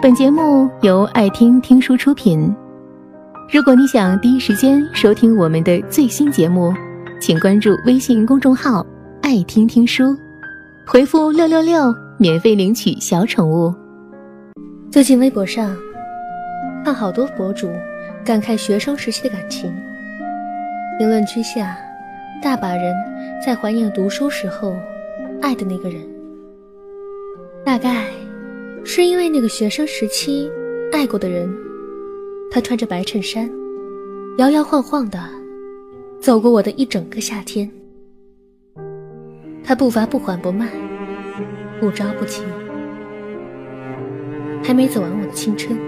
本节目由爱听听书出品。如果你想第一时间收听我们的最新节目，请关注微信公众号“爱听听书”，回复“六六六”免费领取小宠物。最近微博上看好多博主感慨学生时期的感情，评论区下大把人在怀念读书时候爱的那个人。大概是因为那个学生时期爱过的人，他穿着白衬衫，摇摇晃晃的走过我的一整个夏天。他步伐不缓不慢，不着不急，还没走完我的青春。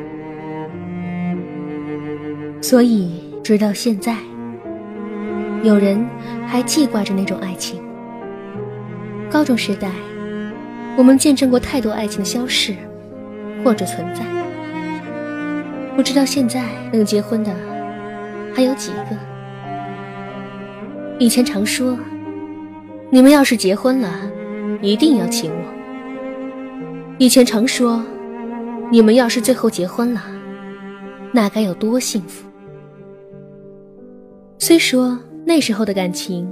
所以直到现在，有人还记挂着那种爱情。高中时代。我们见证过太多爱情的消逝，或者存在。不知道现在能结婚的还有几个？以前常说，你们要是结婚了，一定要请我。以前常说，你们要是最后结婚了，那该有多幸福。虽说那时候的感情，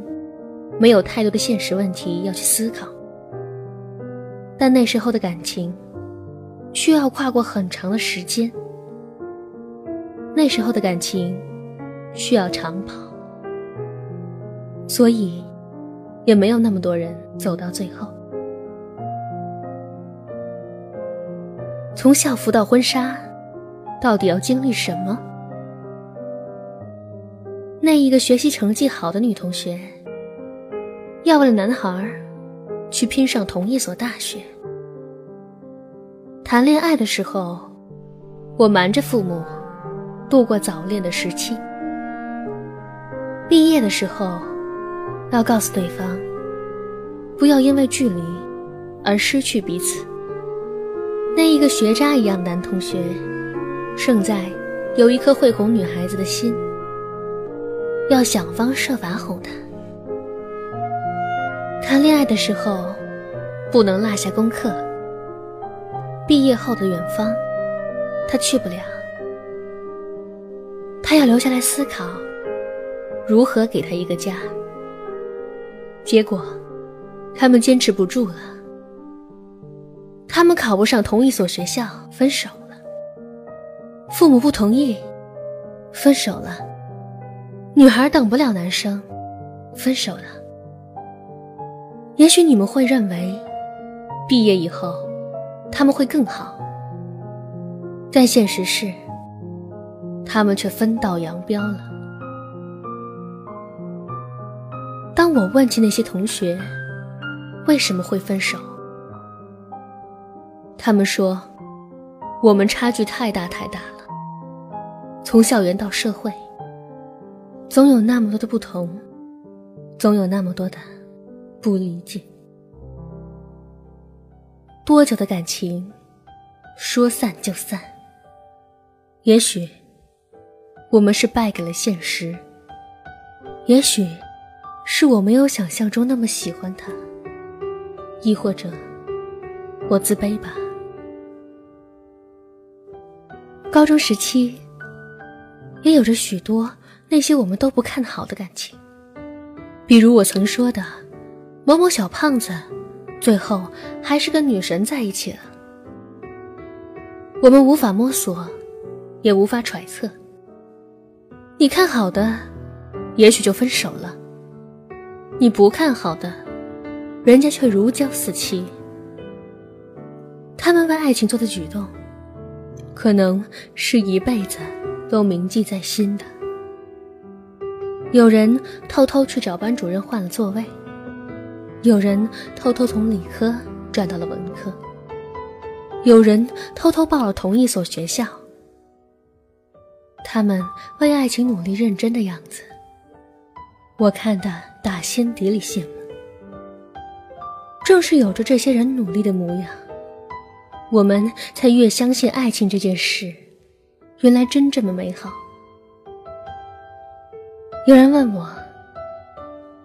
没有太多的现实问题要去思考。但那时候的感情，需要跨过很长的时间。那时候的感情，需要长跑，所以，也没有那么多人走到最后。从校服到婚纱，到底要经历什么？那一个学习成绩好的女同学，要为了男孩儿。去拼上同一所大学。谈恋爱的时候，我瞒着父母度过早恋的时期。毕业的时候，要告诉对方，不要因为距离而失去彼此。那一个学渣一样的男同学，胜在有一颗会哄女孩子的心，要想方设法哄她。谈恋爱的时候，不能落下功课。毕业后的远方，他去不了。他要留下来思考，如何给他一个家。结果，他们坚持不住了。他们考不上同一所学校，分手了。父母不同意，分手了。女孩等不了男生，分手了。也许你们会认为，毕业以后他们会更好，但现实是，他们却分道扬镳了。当我问起那些同学为什么会分手，他们说，我们差距太大太大了，从校园到社会，总有那么多的不同，总有那么多的。不理解，多久的感情，说散就散。也许，我们是败给了现实；也许，是我没有想象中那么喜欢他；亦或者，我自卑吧。高中时期，也有着许多那些我们都不看好的感情，比如我曾说的。某某小胖子，最后还是跟女神在一起了。我们无法摸索，也无法揣测。你看好的，也许就分手了；你不看好的，人家却如胶似漆。他们为爱情做的举动，可能是一辈子都铭记在心的。有人偷偷去找班主任换了座位。有人偷偷从理科转到了文科，有人偷偷报了同一所学校。他们为爱情努力认真的样子，我看的打心底里羡慕。正是有着这些人努力的模样，我们才越相信爱情这件事，原来真这么美好。有人问我：“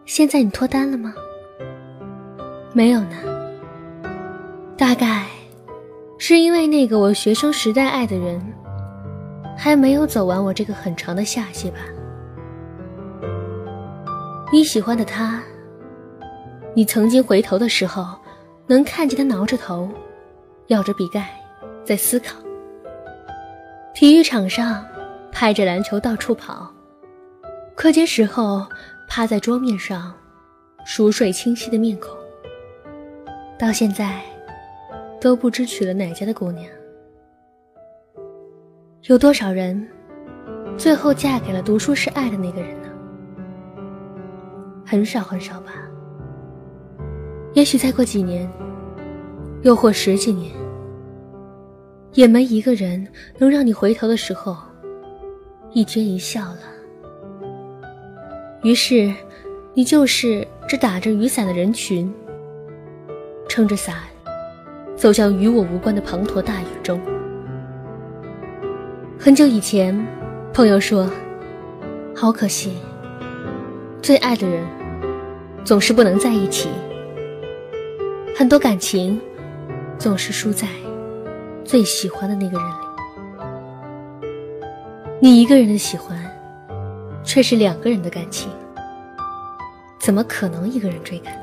现在你脱单了吗？”没有呢，大概是因为那个我学生时代爱的人，还没有走完我这个很长的夏季吧。你喜欢的他，你曾经回头的时候，能看见他挠着头，咬着笔盖，在思考。体育场上，拍着篮球到处跑；课间时候，趴在桌面上，熟睡清晰的面孔。到现在，都不知娶了哪家的姑娘。有多少人，最后嫁给了读书是爱的那个人呢？很少很少吧。也许再过几年，又或十几年，也没一个人能让你回头的时候，一颦一笑了。于是，你就是这打着雨伞的人群，撑着伞，走向与我无关的滂沱大雨中。很久以前，朋友说：“好可惜，最爱的人。”总是不能在一起，很多感情总是输在最喜欢的那个人里。你一个人的喜欢，却是两个人的感情，怎么可能一个人追赶？